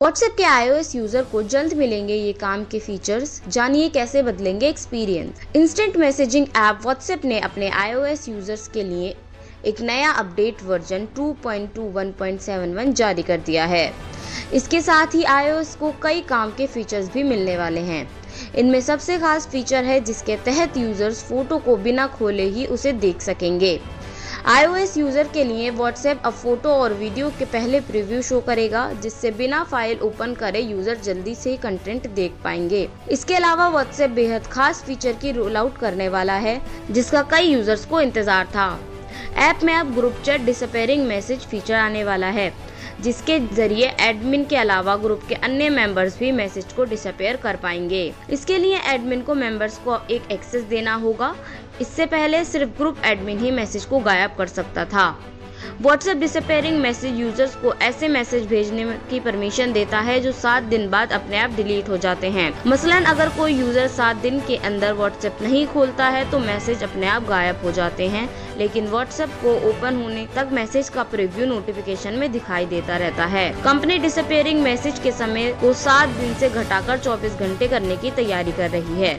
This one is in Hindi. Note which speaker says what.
Speaker 1: व्हाट्सएप के आईओएस यूज़र को जल्द मिलेंगे ये काम के फीचर्स जानिए कैसे बदलेंगे experience instant messaging app WhatsApp ने अपने आईओएस यूज़र्स के लिए एक नया अपडेट वर्जन 2.21.71 जारी कर दिया है। इसके साथ ही आईओएस को कई काम के फीचर्स भी मिलने वाले हैं। इनमें सबसे खास फीचर है जिसके तहत यूज़र्स फ़ोटो को बिना खोले ही उसे देख सकेंगे। iOS यूज़र के लिए व्हाट्सएप अब फ़ोटो और वीडियो के पहले प्रीव्यू शो करेगा, जिससे बिना फ़ाइल ओपन करे यूज़र जल्दी से कंटेंट देख पाएँगे। इसके अलावा व्हाट्सएप बेहद खास फीचर की रोल आउट करने वाला है, जिसका कई यूज़र्स को इंतज़ार था। ऐप में अब group chat disappearing message feature आने वाला है। जिसके ज़रिए एडमिन के अलावा ग्रुप के अन्य मेंबर्स भी मैसेज को डिसअपेयर कर पाएँगे। इसके लिए एडमिन को मेंबर्स को एक एक्सेस देना होगा। इससे पहले सिर्फ़ ग्रुप एडमिन ही मैसेज को गायब कर सकता था। व्हाट्सएप डिसअपेयरिंग मैसेज यूज़र्स को ऐसे मैसेज भेजने की परमिशन देता है जो सात दिन बाद अपने आप डिलीट हो जाते हैं। मसलन अगर कोई यूज़र सात दिन के अंदर व्हाट्सएप नहीं खोलता है तो मैसेज अपने आप गायब हो जाते हैं। लेकिन व्हाट्सएप को ओपन होने तक मैसेज का प्रिव्यू नोटिफिकेशन में दिखाई देता रहता है। कंपनी डिसअपेयरिंग मैसेज के समय को सात दिन से घटाकर 24 घंटे करने की तैयारी कर रही है।